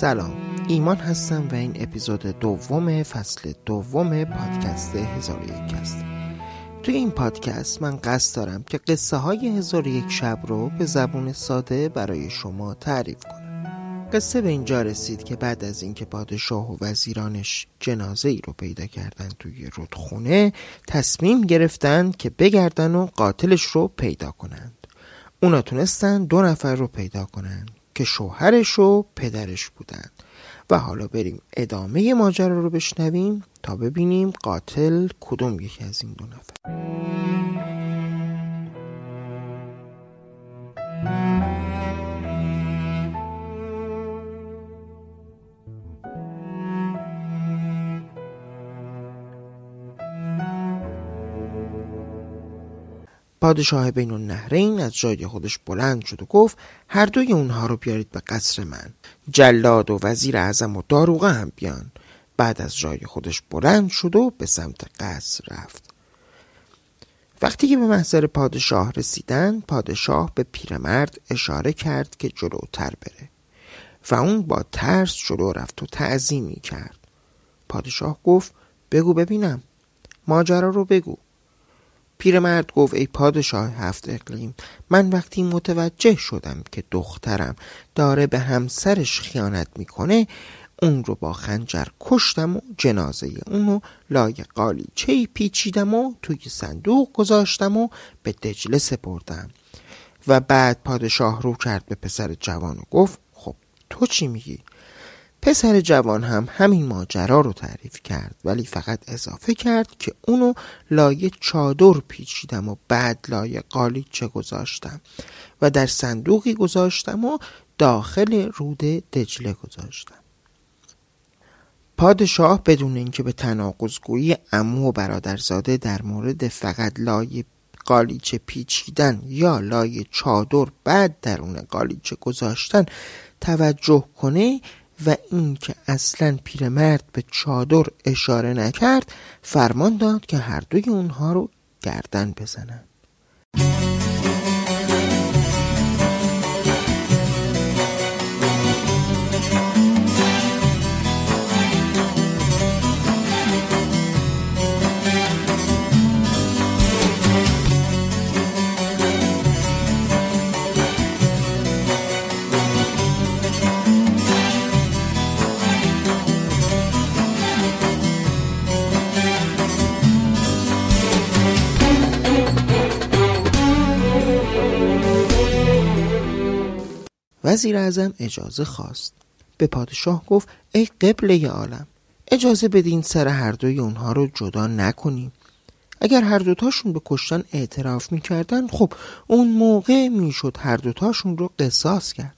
سلام. ایمان هستم و این اپیزود دوم فصل دوم پادکست هزار یک است. توی این پادکست من قصد دارم که قصه های هزار یک شب رو به زبون ساده برای شما تعریف کنم. قصه به اینجا رسید که بعد از اینکه پادشاه و وزیرانش جنازه ای رو پیدا کردن توی رودخونه تصمیم گرفتن که بگردن و قاتلش رو پیدا کنند. اونا تونستن دو نفر رو پیدا کنند. که شوهرش و پدرش بودند. و حالا بریم ادامه ماجرا رو بشنویم تا ببینیم قاتل کدوم یکی از این دو نفر. پادشاه بین النهرین از جای خودش بلند شد و گفت هر دوی اونها رو بیارید به قصر من. جلاد و وزیر اعظم و داروغه هم بیان. بعد از جای خودش بلند شد و به سمت قصر رفت. وقتی که به محضر پادشاه رسیدن پادشاه به پیرمرد اشاره کرد که جلوتر بره. و اون با ترس جلو رفت و تعظیمی کرد. پادشاه گفت بگو ببینم. ماجرا رو بگو. پیرمرد گفت ای پادشاه هفت اقلیم من وقتی متوجه شدم که دخترم داره به همسرش خیانت می‌کنه اون رو با خنجر کشتم و جنازه اونو لای قالیچه پیچیدم و توی صندوق گذاشتم و به دجله سپردم و بعد پادشاه رو کرد به پسر جوان و گفت خب تو چی میگی؟ پسر جوان هم همین ماجرا رو تعریف کرد ولی فقط اضافه کرد که اونو لایه چادر پیچیدم و بعد لایه قالیچه گذاشتم و در صندوقی گذاشتم و داخل رود دجله گذاشتم. پادشاه بدون اینکه به تناقضگویی امو و برادرزاده در مورد فقط لایه قالیچه پیچیدن یا لایه چادر بعد درون قالیچه گذاشتن توجه کنه و اینکه اصلا پیرمرد به چادر اشاره نکرد فرمان داد که هر دوی اونها رو گردن بزنند. وزیر اعظم اجازه خواست. به پادشاه گفت ای قبله عالم اجازه بدین سر هر دوی اونها رو جدا نکنیم. اگر هر دوتاشون به کشتن اعتراف می‌کردن خب اون موقع می‌شد هر دوتاشون رو قصاص کرد.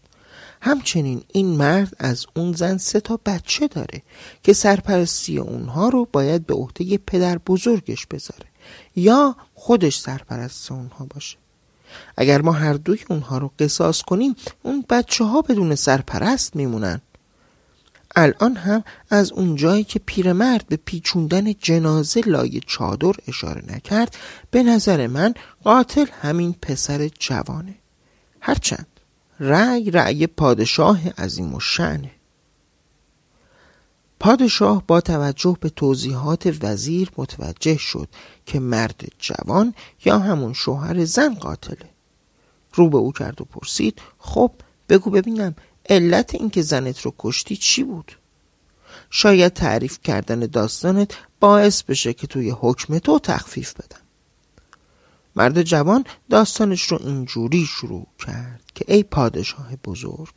همچنین این مرد از اون زن سه تا بچه داره که سرپرستی اونها رو باید به عهده پدر بزرگش بذاره یا خودش سرپرست اونها باشه. اگر ما هر دوی اونها رو قصاص کنیم اون بچه ها بدون سرپرست میمونن. الان هم از اون جایی که پیرمرد به پیچوندن جنازه لای چادر اشاره نکرد به نظر من قاتل همین پسر جوانه. هرچند رأی رأی پادشاه عظیم و شنه پادشاه با توجه به توضیحات وزیر متوجه شد که مرد جوان یا همون شوهر زن قاتله. رو به او کرد و پرسید خب بگو ببینم علت اینکه زنت رو کشتی چی بود؟ شاید تعریف کردن داستانت باعث بشه که توی حکم تو تخفیف بدم مرد جوان داستانش رو اینجوری شروع کرد که ای پادشاه بزرگ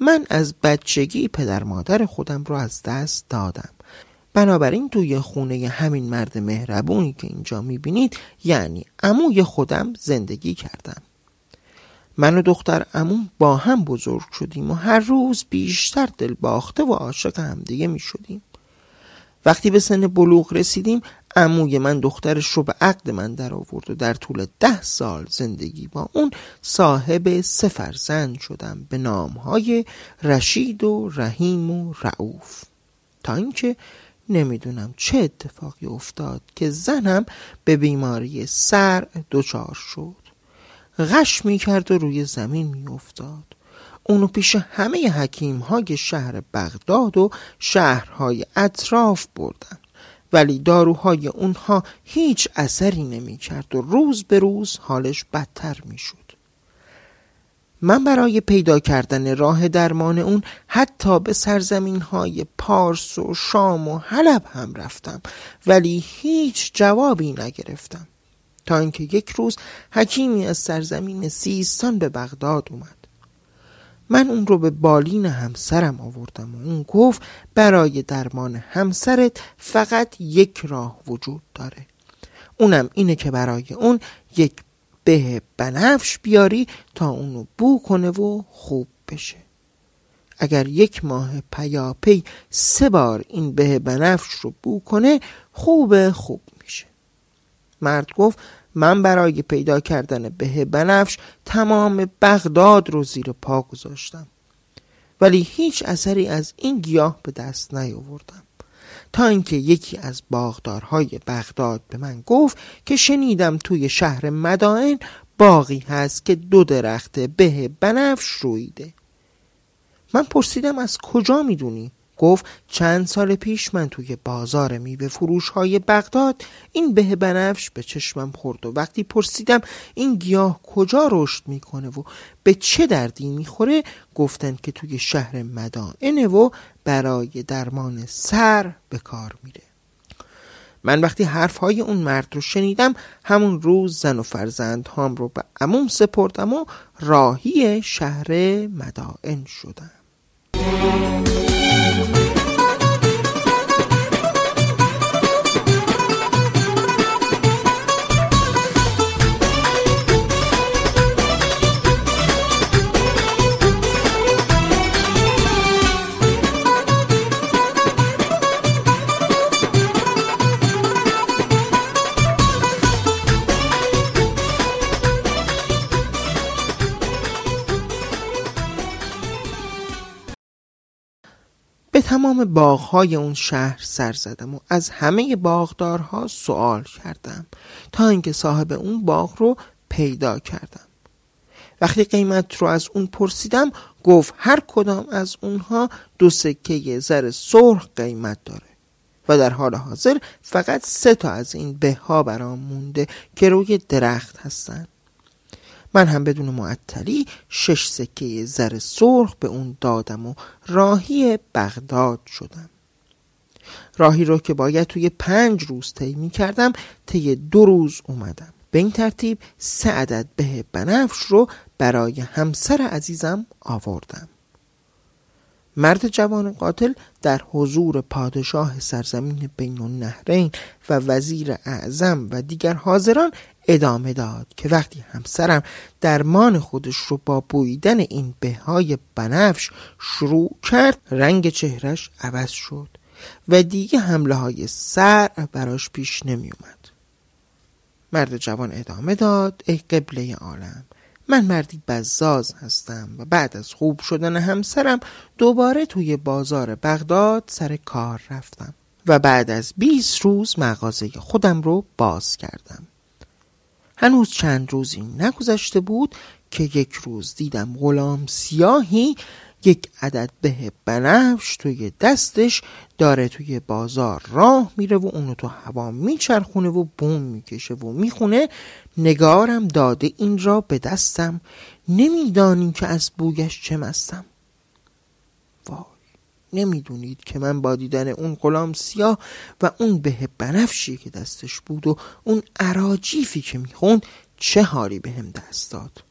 من از بچگی پدر مادر خودم رو از دست دادم. بنابراین توی خونه همین مرد مهربونی که اینجا می‌بینید یعنی عموی خودم زندگی کردم. من و دختر عموم با هم بزرگ شدیم و هر روز بیشتر دل باخته و عاشق همدیگه می شدیم وقتی به سن بلوغ رسیدیم عموی من دخترش رو به عقد من در آورد و در طول ده سال زندگی با اون صاحب سه فرزند شدم به نامهای رشید و رحیم و رعوف. تا اینکه نمی‌دونم چه اتفاقی افتاد که زنم به بیماری سر دچار شد. غش می کرد و روی زمین می افتاد اونو پیش همه حکیم های شهر بغداد و شهرهای اطراف بردم. ولی داروهای اونها هیچ اثری نمی کرد و روز به روز حالش بدتر می شد. من برای پیدا کردن راه درمان اون حتی به سرزمین های پارس و شام و حلب هم رفتم ولی هیچ جوابی نگرفتم تا اینکه یک روز حکیمی از سرزمین سیستان به بغداد اومد من اون رو به بالین همسرم آوردم و اون گفت برای درمان همسرت فقط یک راه وجود داره. اونم اینه که برای اون یک به بنفش بیاری تا اونو بو کنه و خوب بشه. اگر یک ماه پیاپی سه بار این به بنفش رو بو کنه خوب خوب میشه. مرد گفت من برای پیدا کردن به بنفش تمام بغداد رو زیر پا گذاشتم. ولی هیچ اثری از این گیاه به دست نیاوردم. تا اینکه یکی از باغدارهای بغداد به من گفت که شنیدم توی شهر مدائن باقی هست که دو درخت به بنفش رویده. من پرسیدم از کجا می‌دونی؟ گفت چند سال پیش من توی بازار میوه فروش های بغداد این به بنفش به چشمم خورد و وقتی پرسیدم این گیاه کجا رشد می‌کنه و به چه دردی می‌خوره گفتن که توی شهر مدائنه و برای درمان سر به کار میره. من وقتی حرف های اون مرد رو شنیدم همون روز زن و فرزند هام رو به عموم سپردم و راهی شهر مدائن شدم. به تمام باغهای اون شهر سر زدم و از همه باغدارها سوال کردم تا اینکه صاحب اون باغ رو پیدا کردم. وقتی قیمت رو از اون پرسیدم گفت هر کدام از اونها دو سکه زر سرخ قیمت داره و در حال حاضر فقط سه تا از این به ها برام مونده که روی درخت هستن. من هم بدون معطلی شش سکه زر سرخ به اون دادم و راهی بغداد شدم. راهی رو که باید توی پنج روز طی می کردم طی دو روز اومدم. به این ترتیب سه عدد به بنفش رو برای همسر عزیزم آوردم. مرد جوان قاتل در حضور پادشاه سرزمین بین النهرین و وزیر اعظم و دیگر حاضران ادامه داد که وقتی همسرم درمان خودش رو با بویدن این بهای بنفش شروع کرد رنگ چهرش عوض شد و دیگه حمله های سر براش پیش نمی اومد مرد جوان ادامه داد ای قبله عالم من مردی بزاز هستم و بعد از خوب شدن همسرم دوباره توی بازار بغداد سر کار رفتم و بعد از 20 روز مغازه خودم رو باز کردم. هنوز چند روزی نگذشته بود که یک روز دیدم غلام سیاهی یک عدد به بنفش توی دستش داره توی بازار راه میره و اونو تو هوا میچرخونه و بوم می‌کشه و می‌خونه. نگارم داده این را به دستم. نمی‌دانیم که از بویش چه مستم. نمی‌دونید که من با دیدن اون غلام سیاه و اون به بنفشی که دستش بود و اون عراجیفی که می‌خوند چه حالی به هم دست داد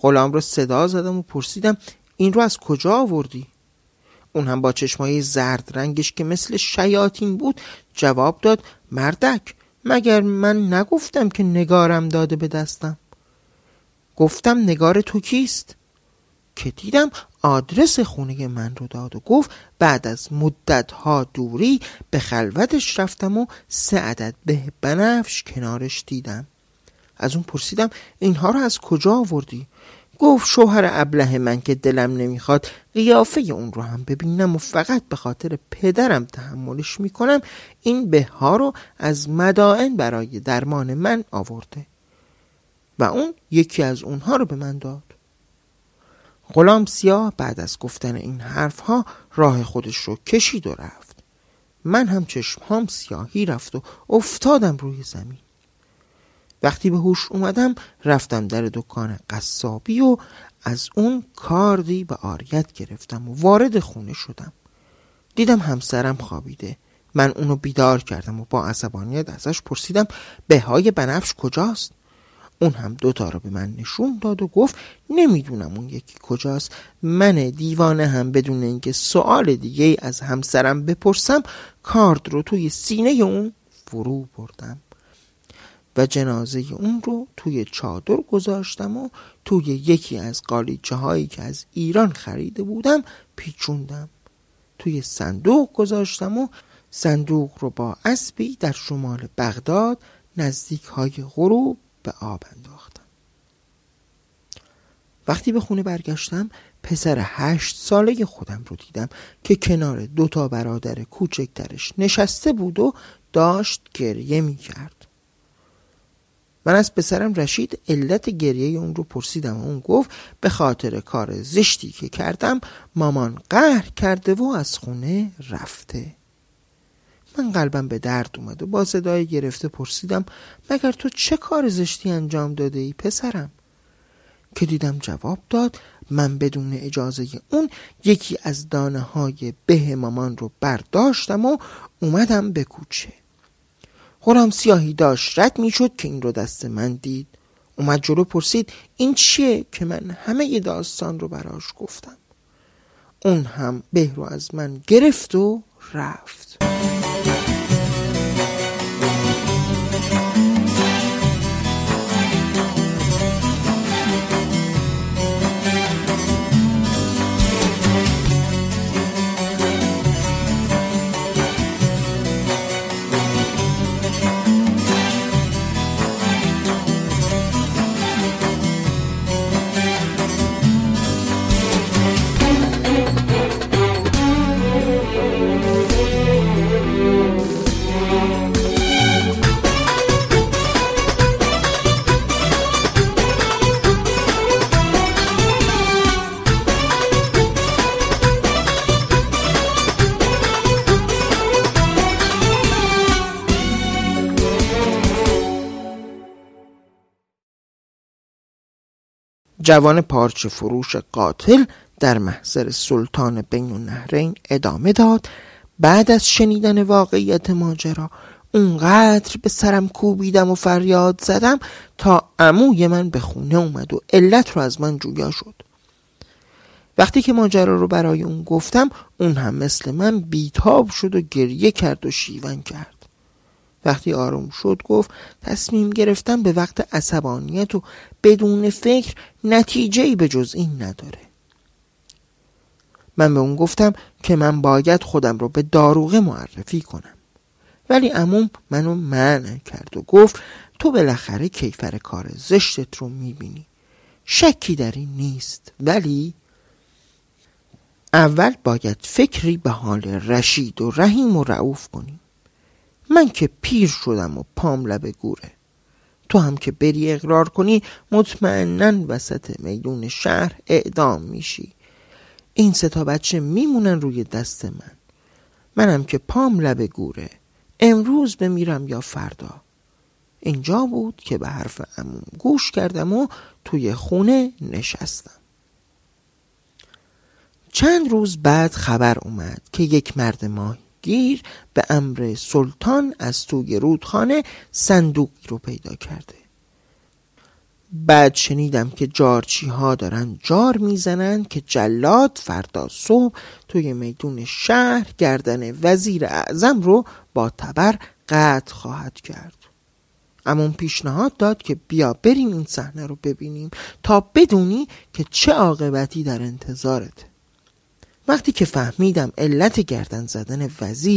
غلام رو صدا زدم و پرسیدم این رو از کجا آوردی؟ اون هم با چشمای زرد رنگش که مثل شیاطین بود جواب داد مردک مگر من نگفتم که نگارم داده به دستم گفتم نگار تو کیست؟ که دیدم آدرس خونه من رو داد و گفت بعد از مدت ها دوری به خلوتش رفتم و سه عدد به بنفش کنارش دیدم. از اون پرسیدم اینها رو از کجا آوردی؟ گفت شوهر ابله من که دلم نمی‌خواد قیافه اون رو هم ببینم و فقط به خاطر پدرم تحملش می‌کنم این به ها رو از مدائن برای درمان من آورده. و اون یکی از اونها رو به من داد. غلام سیاه بعد از گفتن این حرفها راه خودش رو کشید و رفت. من هم چشمهام سیاهی رفت و افتادم روی زمین. وقتی به هوش اومدم رفتم در دکان قصابی و از اون کاردی به آریت گرفتم و وارد خونه شدم. دیدم همسرم خوابیده. من اونو بیدار کردم و با عصبانیت ازش پرسیدم به های بنفش کجاست؟ اون هم دوتا رو به من نشون داد و گفت نمی‌دونم اون یکی کجاست. من دیوانه هم بدون اینکه سوال دیگه از همسرم بپرسم کارد رو توی سینه اون فرو بردم و جنازه اون رو توی چادر گذاشتم و توی یکی از قالیچه هایی که از ایران خریده بودم پیچوندم. توی صندوق گذاشتم و صندوق رو با اسبی در شمال بغداد نزدیک های غروب به آب انداختم. وقتی به خونه برگشتم پسر هشت ساله خودم رو دیدم که کنار دو تا برادر کوچکترش نشسته بود و داشت گریه می کرد من از پسرم رشید علت گریه اون رو پرسیدم و اون گفت به خاطر کار زشتی که کردم مامان قهر کرده و از خونه رفته. من قلبم به درد اومد و با صدای گرفته پرسیدم مگر تو چه کار زشتی انجام داده ای پسرم؟ که دیدم جواب داد من بدون اجازه اون یکی از دانه های به مامان رو برداشتم و اومدم به کوچه. خورم سیاهی داشت رد می‌شد که این رو دست من دید. اومد جلو پرسید این چیه که من همه داستان رو براش گفتم؟ اون هم به رو از من گرفت و رفت. جوان پارچه فروش قاتل در محضر سلطان بین النهرین ادامه داد. بعد از شنیدن واقعیت ماجرا اونقدر به سرم کوبیدم و فریاد زدم تا عموی من به خونه اومد و علت رو از من جویا شد. وقتی که ماجرا رو برای اون گفتم اون هم مثل من بیتاب شد و گریه کرد و شیون کرد. وقتی آروم شد گفت تصمیم گرفتم به وقت عصبانیت و بدون فکر نتیجه به جز این نداره. من به اون گفتم که من باید خودم رو به داروغه معرفی کنم. ولی عموم منو منع کرد و گفت تو بالاخره کیفر کار زشتت رو می‌بینی. شکی در این نیست. ولی اول باید فکری به حال رشید و رحیم و رعوف کنیم من که پیر شدم و پام لب گوره. تو هم که بری اقرار کنی مطمئنا وسط میدون شهر اعدام میشی. این ستا بچه میمونن روی دست من. منم که پام لب گوره. امروز بمیرم یا فردا. اینجا بود که به حرف اموم گوش کردم و توی خونه نشستم. چند روز بعد خبر اومد که یک مرد ماهی گیر به امر سلطان از توی رودخانه صندوقی رو پیدا کرده. بعد شنیدم که جارچی ها دارن جار می‌زنن که جلاد فردا صبح توی میدون شهر گردن وزیر اعظم رو با تبر قطع خواهد کرد. اما پیشنهاد داد که بیا بریم این صحنه رو ببینیم تا بدونی که چه عاقبتی در انتظارته وقتی که فهمیدم علت گردن زدن وزیر